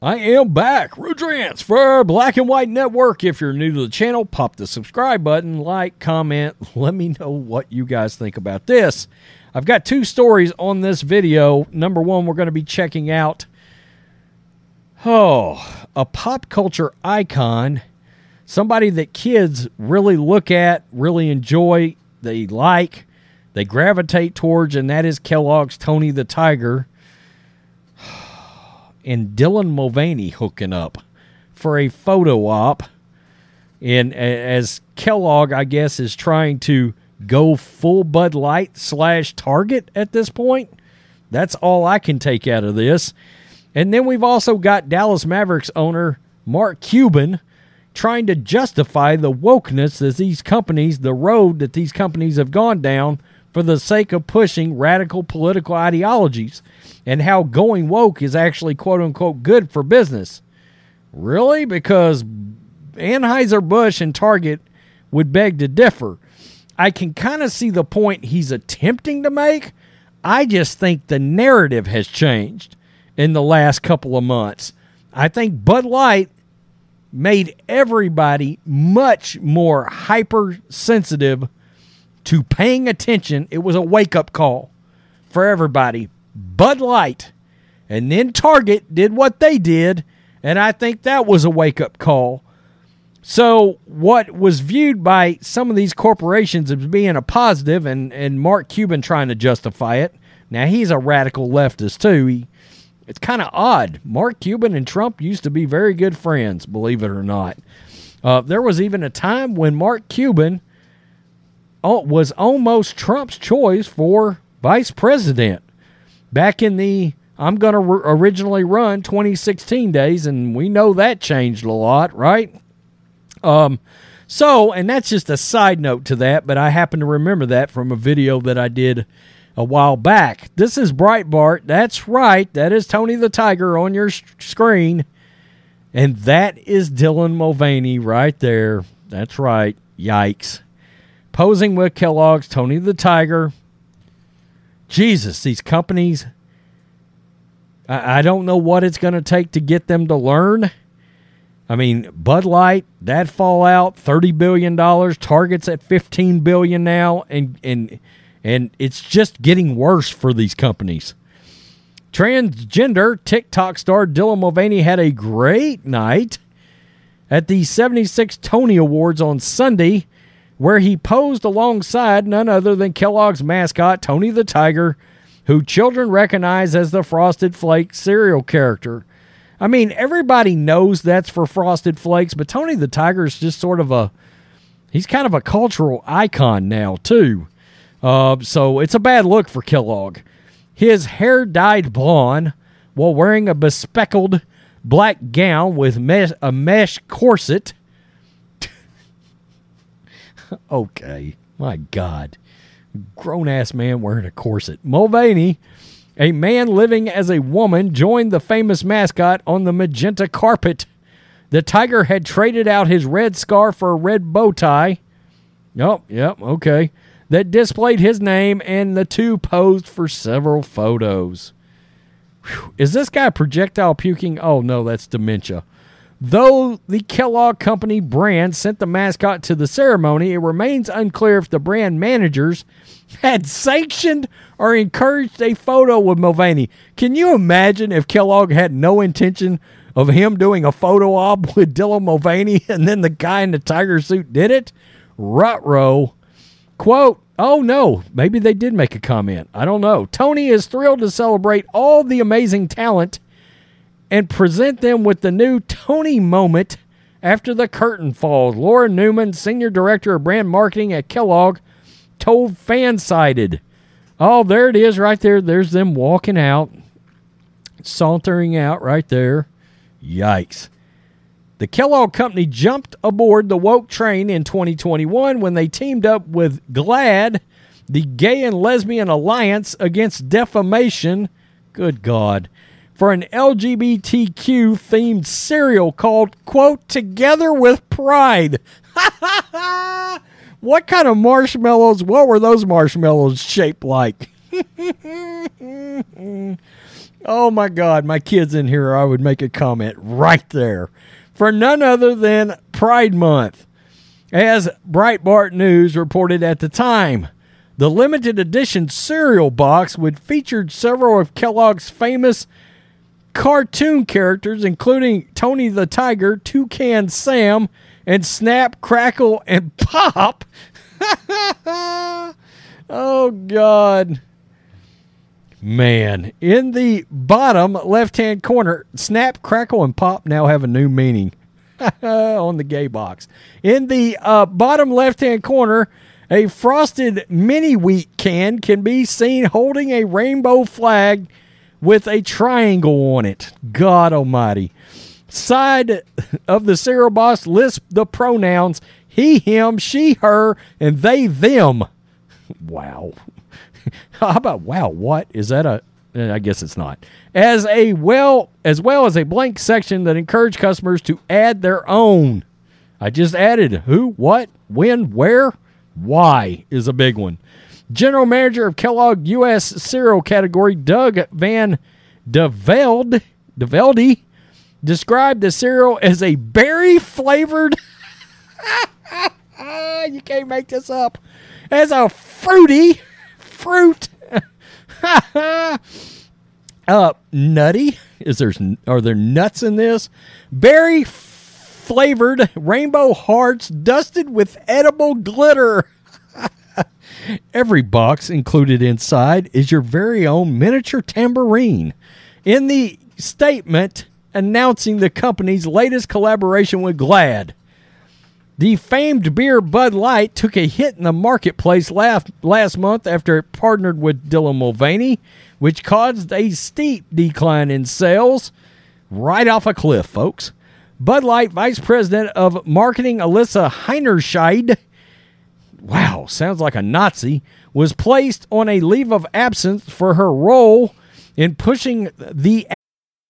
I am back. Rudrance for Black and White Network. If you're new to the channel, pop the subscribe button, like, comment. Let me know what you guys think about this. I've got two stories on this video. Number one, we're going to be checking out oh, a pop culture icon, somebody that kids really look at, really enjoy, they like, they gravitate towards, and that is Kellogg's Tony the Tiger and Dylan Mulvaney hooking up for a photo op. And as Kellogg, I guess, is trying to go full Bud Light slash Target at this point. That's all I can take out of this. And then we've also got Dallas Mavericks owner Mark Cuban trying to justify the wokeness that these companies, the road that these companies have gone down for the sake of pushing radical political ideologies and how going woke is actually quote unquote good for business. Really? Because Anheuser-Busch and Target would beg to differ. I can kind of see the point he's attempting to make. I just think the narrative has changed in the last couple of months. I think Bud Light made everybody much more hypersensitive to paying attention. It was a wake up call for everybody. Bud Light. And then Target did what they did, and I think that was a wake up call. So, what was viewed by some of these corporations as being a positive, and, and Mark Cuban trying to justify it. Now, he's a radical leftist, too. He, it's kind of odd. Mark Cuban and Trump used to be very good friends, believe it or not. Uh, there was even a time when Mark Cuban was almost Trump's choice for vice president back in the I'm going to re- originally run 2016 days, and we know that changed a lot, right? Um, so, and that's just a side note to that, but I happen to remember that from a video that I did a while back. This is Breitbart. That's right. That is Tony the Tiger on your sh- screen. And that is Dylan Mulvaney right there. That's right. Yikes. Posing with Kellogg's Tony the Tiger. Jesus, these companies, I, I don't know what it's going to take to get them to learn. I mean, Bud Light, that fallout, thirty billion dollars. Target's at fifteen billion now, and and and it's just getting worse for these companies. Transgender TikTok star Dylan Mulvaney had a great night at the 76 Tony Awards on Sunday, where he posed alongside none other than Kellogg's mascot, Tony the Tiger, who children recognize as the Frosted Flakes cereal character. I mean, everybody knows that's for Frosted Flakes, but Tony the Tiger is just sort of a he's kind of a cultural icon now too. Uh, so it's a bad look for Kellogg. His hair dyed blonde while wearing a bespeckled black gown with mesh, a mesh corset. okay, my God, grown ass man wearing a corset. Mulvaney a man living as a woman joined the famous mascot on the magenta carpet. The tiger had traded out his red scarf for a red bow tie. Yep, yep, okay. That displayed his name, and the two posed for several photos. Whew. Is this guy projectile puking? Oh, no, that's dementia. Though the Kellogg Company brand sent the mascot to the ceremony, it remains unclear if the brand managers had sanctioned or encouraged a photo with Mulvaney. Can you imagine if Kellogg had no intention of him doing a photo op with Dylan Mulvaney and then the guy in the tiger suit did it? Rutro. Quote, oh no, maybe they did make a comment. I don't know. Tony is thrilled to celebrate all the amazing talent and present them with the new Tony moment after the curtain falls. Laura Newman, Senior Director of Brand Marketing at Kellogg, told Fansided. Oh, there it is right there. There's them walking out, sauntering out right there. Yikes. The Kellogg Company jumped aboard the woke train in 2021 when they teamed up with GLAAD, the Gay and Lesbian Alliance Against Defamation. Good God. For an LGBTQ themed cereal called, quote, Together with Pride. what kind of marshmallows? What were those marshmallows shaped like? oh my God, my kids in here, I would make a comment right there for none other than Pride Month. As Breitbart News reported at the time, the limited edition cereal box would feature several of Kellogg's famous cartoon characters, including Tony the Tiger, Toucan Sam, and Snap, Crackle, and Pop. oh, God. Man, in the bottom left hand corner, Snap, Crackle, and Pop now have a new meaning on the gay box. In the uh, bottom left hand corner, a frosted mini wheat can can be seen holding a rainbow flag with a triangle on it. God Almighty. Side of the cereal box lists the pronouns he, him, she, her, and they, them. Wow. How about wow? What is that? A eh, guess it's not. As a well as well as a blank section that encourage customers to add their own. I just added who, what, when, where, why is a big one. General Manager of Kellogg U.S. cereal category, Doug Van DeVelde, DeVelde described the cereal as a berry flavored. you can't make this up. As a fruity fruit. uh, nutty. Is there are there nuts in this? Berry flavored rainbow hearts dusted with edible glitter. Every box included inside is your very own miniature tambourine. In the statement announcing the company's latest collaboration with GLAAD, the famed beer Bud Light took a hit in the marketplace last, last month after it partnered with Dylan Mulvaney, which caused a steep decline in sales right off a cliff, folks. Bud Light Vice President of Marketing Alyssa Heinerscheid, wow, sounds like a Nazi, was placed on a leave of absence for her role in pushing the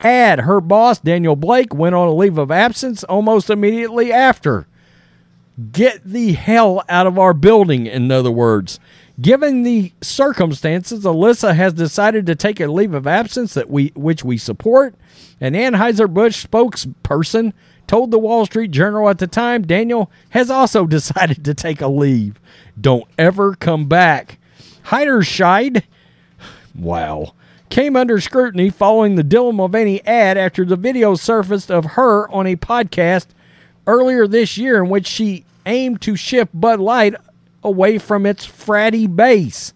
had her boss, Daniel Blake, went on a leave of absence almost immediately after. Get the hell out of our building, in other words. Given the circumstances, Alyssa has decided to take a leave of absence that we which we support. An Anheuser-Busch spokesperson told the Wall Street Journal at the time Daniel has also decided to take a leave. Don't ever come back. Heinerscheid, wow, came under scrutiny following the Dylan Mulvaney ad after the video surfaced of her on a podcast earlier this year in which she aimed to shift Bud Light away from its fratty base.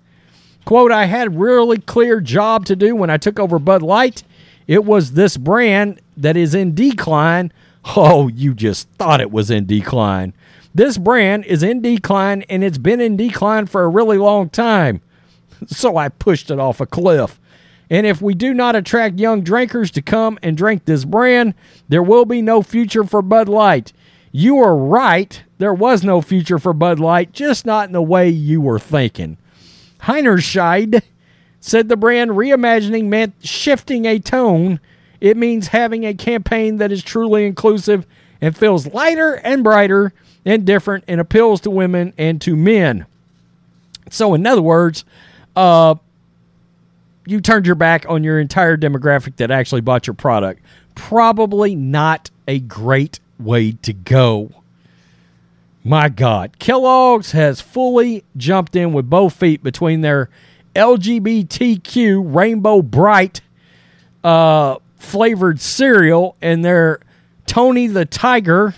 Quote, I had really clear job to do when I took over Bud Light. It was this brand that is in decline. Oh, you just thought it was in decline. This brand is in decline and it's been in decline for a really long time. So I pushed it off a cliff. And if we do not attract young drinkers to come and drink this brand, there will be no future for Bud Light. You are right. There was no future for Bud Light, just not in the way you were thinking. Heinerscheid said the brand reimagining meant shifting a tone. It means having a campaign that is truly inclusive and feels lighter and brighter and different and appeals to women and to men. So, in other words, uh, you turned your back on your entire demographic that actually bought your product. Probably not a great way to go. My God, Kellogg's has fully jumped in with both feet between their LGBTQ Rainbow Bright uh, flavored cereal and their Tony the Tiger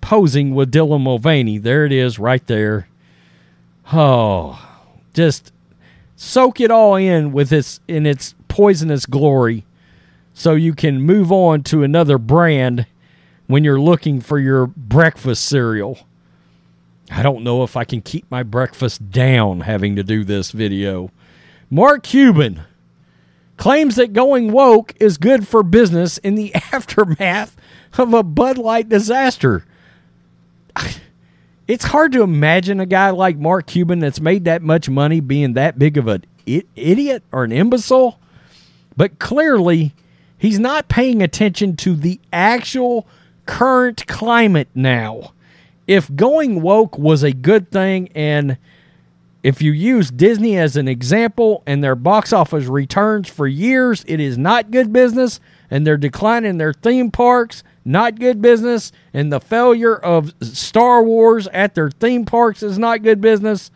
posing with Dylan Mulvaney. There it is, right there. Oh, just soak it all in with its in its poisonous glory, so you can move on to another brand when you're looking for your breakfast cereal. I don't know if I can keep my breakfast down having to do this video. Mark Cuban claims that going woke is good for business in the aftermath of a Bud Light disaster. It's hard to imagine a guy like Mark Cuban that's made that much money being that big of an idiot or an imbecile. But clearly, he's not paying attention to the actual current climate now. If going woke was a good thing, and if you use Disney as an example and their box office returns for years, it is not good business, and they're declining their theme parks, not good business, and the failure of Star Wars at their theme parks is not good business.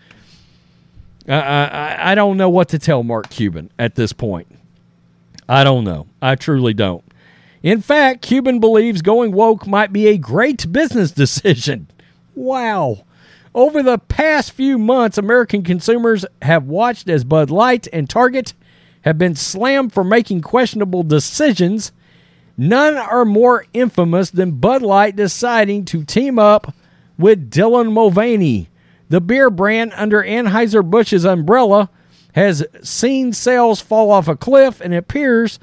I, I, I don't know what to tell Mark Cuban at this point. I don't know. I truly don't. In fact, Cuban believes going woke might be a great business decision. Wow. Over the past few months, American consumers have watched as Bud Light and Target have been slammed for making questionable decisions. None are more infamous than Bud Light deciding to team up with Dylan Mulvaney. The beer brand under Anheuser-Busch's umbrella has seen sales fall off a cliff and it appears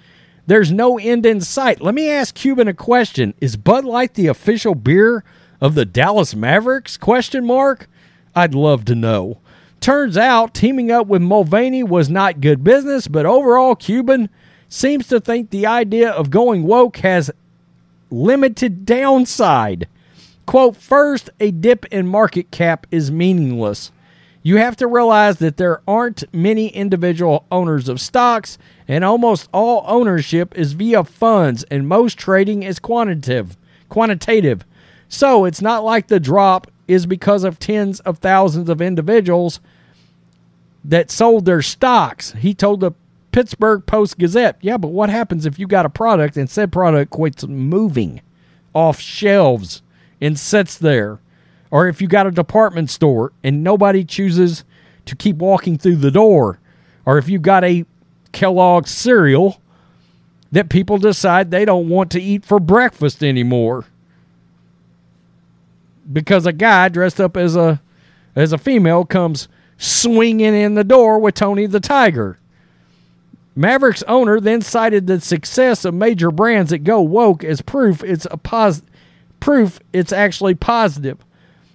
there's no end in sight. Let me ask Cuban a question. Is Bud Light the official beer of the Dallas Mavericks? Question mark. I'd love to know. Turns out teaming up with Mulvaney was not good business, but overall Cuban seems to think the idea of going woke has limited downside. Quote, first, a dip in market cap is meaningless. You have to realize that there aren't many individual owners of stocks, and almost all ownership is via funds, and most trading is quantitative. Quantitative. So it's not like the drop is because of tens of thousands of individuals that sold their stocks. He told the Pittsburgh Post Gazette, yeah, but what happens if you got a product and said product quits moving off shelves and sits there? Or if you got a department store and nobody chooses to keep walking through the door, or if you got a Kellogg's cereal that people decide they don't want to eat for breakfast anymore because a guy dressed up as a as a female comes swinging in the door with Tony the Tiger. Mavericks owner then cited the success of major brands that go woke as proof it's a pos- proof it's actually positive.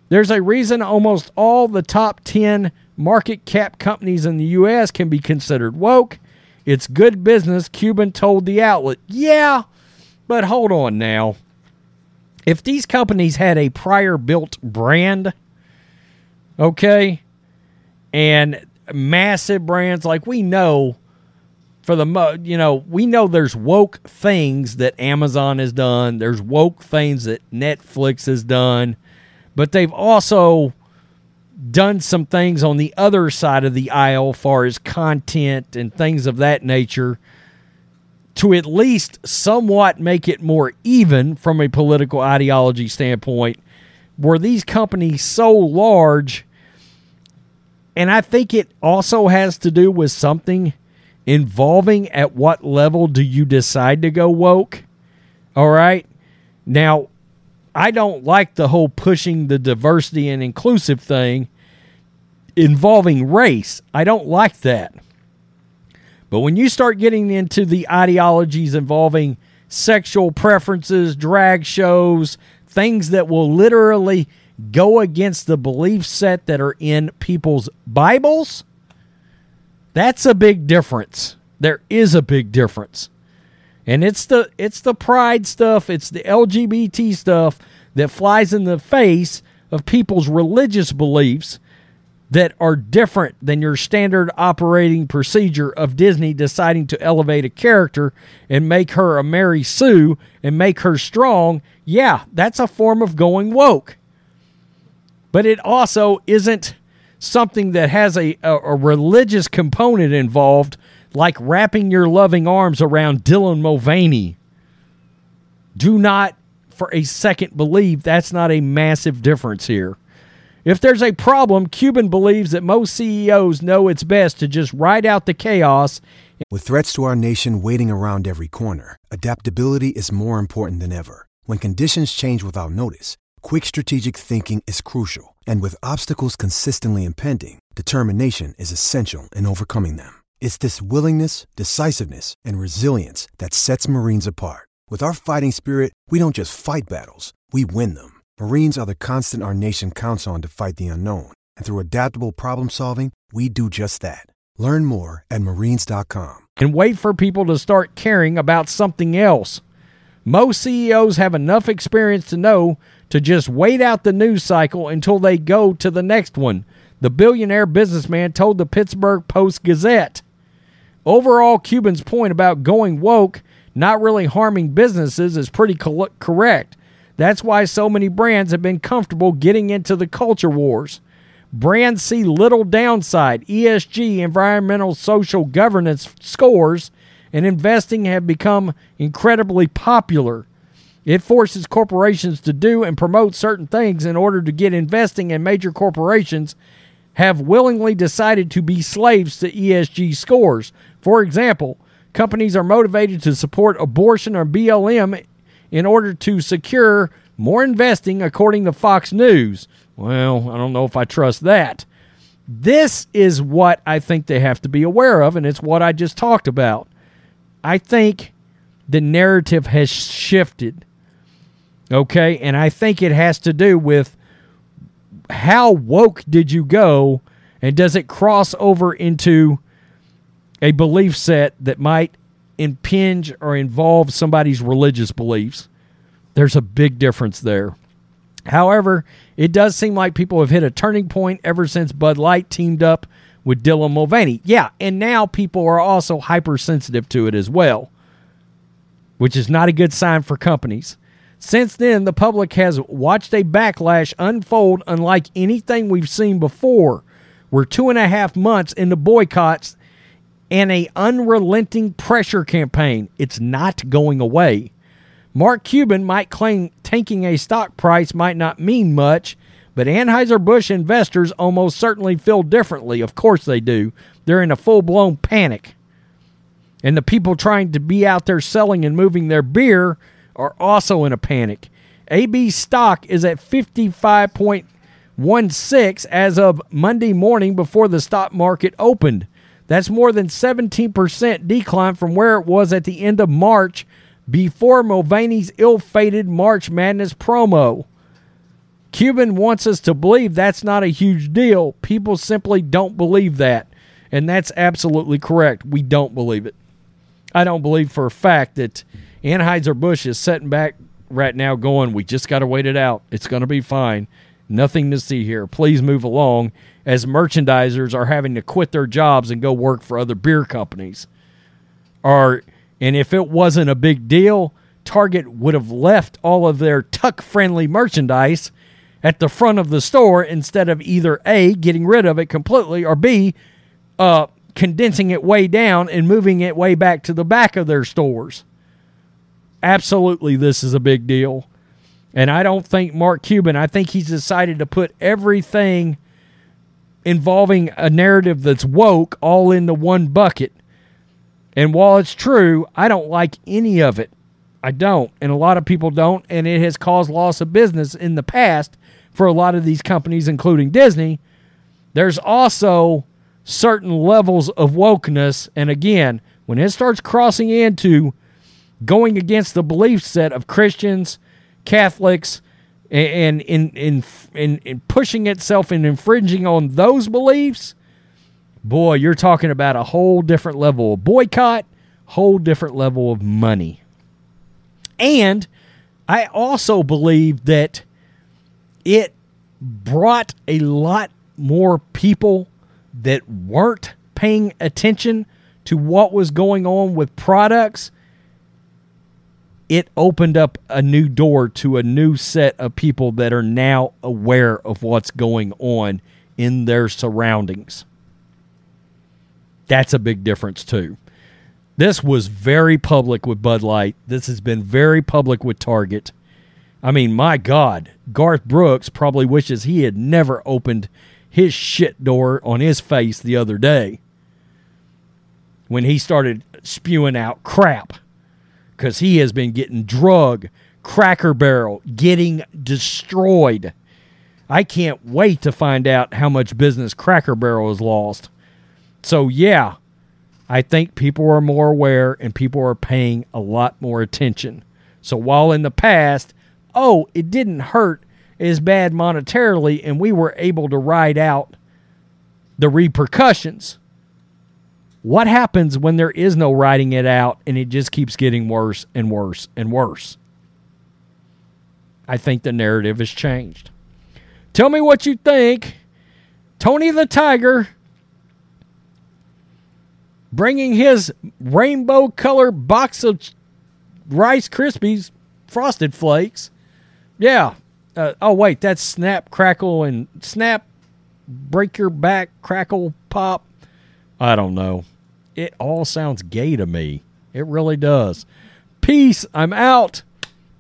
There's a reason almost all the top 10 market cap companies in the US can be considered woke. It's good business, Cuban told the outlet. Yeah, but hold on now. If these companies had a prior built brand, okay, and massive brands like we know for the mo you know we know there's woke things that amazon has done there's woke things that netflix has done but they've also done some things on the other side of the aisle far as content and things of that nature to at least somewhat make it more even from a political ideology standpoint were these companies so large and I think it also has to do with something involving at what level do you decide to go woke? All right. Now, I don't like the whole pushing the diversity and inclusive thing involving race. I don't like that. But when you start getting into the ideologies involving sexual preferences, drag shows, things that will literally go against the belief set that are in people's Bibles, that's a big difference. There is a big difference. And it's the it's the pride stuff, it's the LGBT stuff that flies in the face of people's religious beliefs that are different than your standard operating procedure of Disney deciding to elevate a character and make her a Mary Sue and make her strong, yeah, that's a form of going woke. But it also isn't something that has a, a, a religious component involved, like wrapping your loving arms around Dylan Mulvaney. Do not for a second believe that's not a massive difference here. If there's a problem, Cuban believes that most CEOs know it's best to just ride out the chaos. With threats to our nation waiting around every corner, adaptability is more important than ever. When conditions change without notice, quick strategic thinking is crucial. And with obstacles consistently impending, determination is essential in overcoming them. It's this willingness, decisiveness, and resilience that sets Marines apart. With our fighting spirit, we don't just fight battles, we win them. Marines are the constant our nation counts on to fight the unknown. And through adaptable problem solving, we do just that. Learn more at marines.com. And wait for people to start caring about something else. Most CEOs have enough experience to know to just wait out the news cycle until they go to the next one. The billionaire businessman told the Pittsburgh Post Gazette. Overall, Cuban's point about going woke, not really harming businesses, is pretty co- correct. That's why so many brands have been comfortable getting into the culture wars. Brands see little downside. ESG, environmental social governance scores, and investing have become incredibly popular. It forces corporations to do and promote certain things in order to get investing, and major corporations have willingly decided to be slaves to ESG scores. For example, companies are motivated to support abortion or BLM in order to secure more investing, according to Fox News. Well, I don't know if I trust that. This is what I think they have to be aware of, and it's what I just talked about. I think the narrative has shifted. Okay, and I think it has to do with how woke did you go, and does it cross over into a belief set that might impinge or involve somebody's religious beliefs. There's a big difference there. However, it does seem like people have hit a turning point ever since Bud Light teamed up with Dylan Mulvaney. Yeah, and now people are also hypersensitive to it as well, which is not a good sign for companies. Since then, the public has watched a backlash unfold unlike anything we've seen before. We're two and a half months into boycotts and a unrelenting pressure campaign. It's not going away. Mark Cuban might claim tanking a stock price might not mean much, but Anheuser-Busch investors almost certainly feel differently. Of course they do. They're in a full-blown panic. And the people trying to be out there selling and moving their beer are also in a panic. AB stock is at 55.16 as of Monday morning before the stock market opened. That's more than 17% decline from where it was at the end of March before Mulvaney's ill fated March Madness promo. Cuban wants us to believe that's not a huge deal. People simply don't believe that. And that's absolutely correct. We don't believe it. I don't believe for a fact that Anheuser-Busch is sitting back right now going, we just got to wait it out. It's going to be fine. Nothing to see here. Please move along as merchandisers are having to quit their jobs and go work for other beer companies. Or and if it wasn't a big deal, Target would have left all of their tuck friendly merchandise at the front of the store instead of either A, getting rid of it completely, or B, uh, condensing it way down and moving it way back to the back of their stores. Absolutely, this is a big deal. And I don't think Mark Cuban, I think he's decided to put everything involving a narrative that's woke all into one bucket. And while it's true, I don't like any of it. I don't. And a lot of people don't. And it has caused loss of business in the past for a lot of these companies, including Disney. There's also certain levels of wokeness. And again, when it starts crossing into going against the belief set of Christians, Catholics, and in in in, in pushing itself and infringing on those beliefs, boy, you're talking about a whole different level of boycott, whole different level of money. And I also believe that it brought a lot more people that weren't paying attention to what was going on with products, it opened up a new door to a new set of people that are now aware of what's going on in their surroundings. That's a big difference, too. This was very public with Bud Light. This has been very public with Target. I mean, my God, Garth Brooks probably wishes he had never opened his shit door on his face the other day when he started spewing out crap because he has been getting drug, Cracker Barrel, getting destroyed. I can't wait to find out how much business Cracker Barrel has lost. So, yeah, I think people are more aware and people are paying a lot more attention. So, while in the past, oh, it didn't hurt as bad monetarily, and we were able to ride out the repercussions. What happens when there is no writing it out and it just keeps getting worse and worse and worse? I think the narrative has changed. Tell me what you think. Tony the Tiger bringing his rainbow color box of Rice Krispies Frosted Flakes. Yeah. Uh, oh, wait, that's Snap, Crackle, and Snap, Break Your Back, Crackle, Pop. I don't know. It all sounds gay to me. It really does. Peace. I'm out.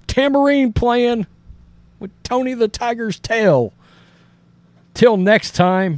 Tambourine playing with Tony the Tiger's tail. Till next time.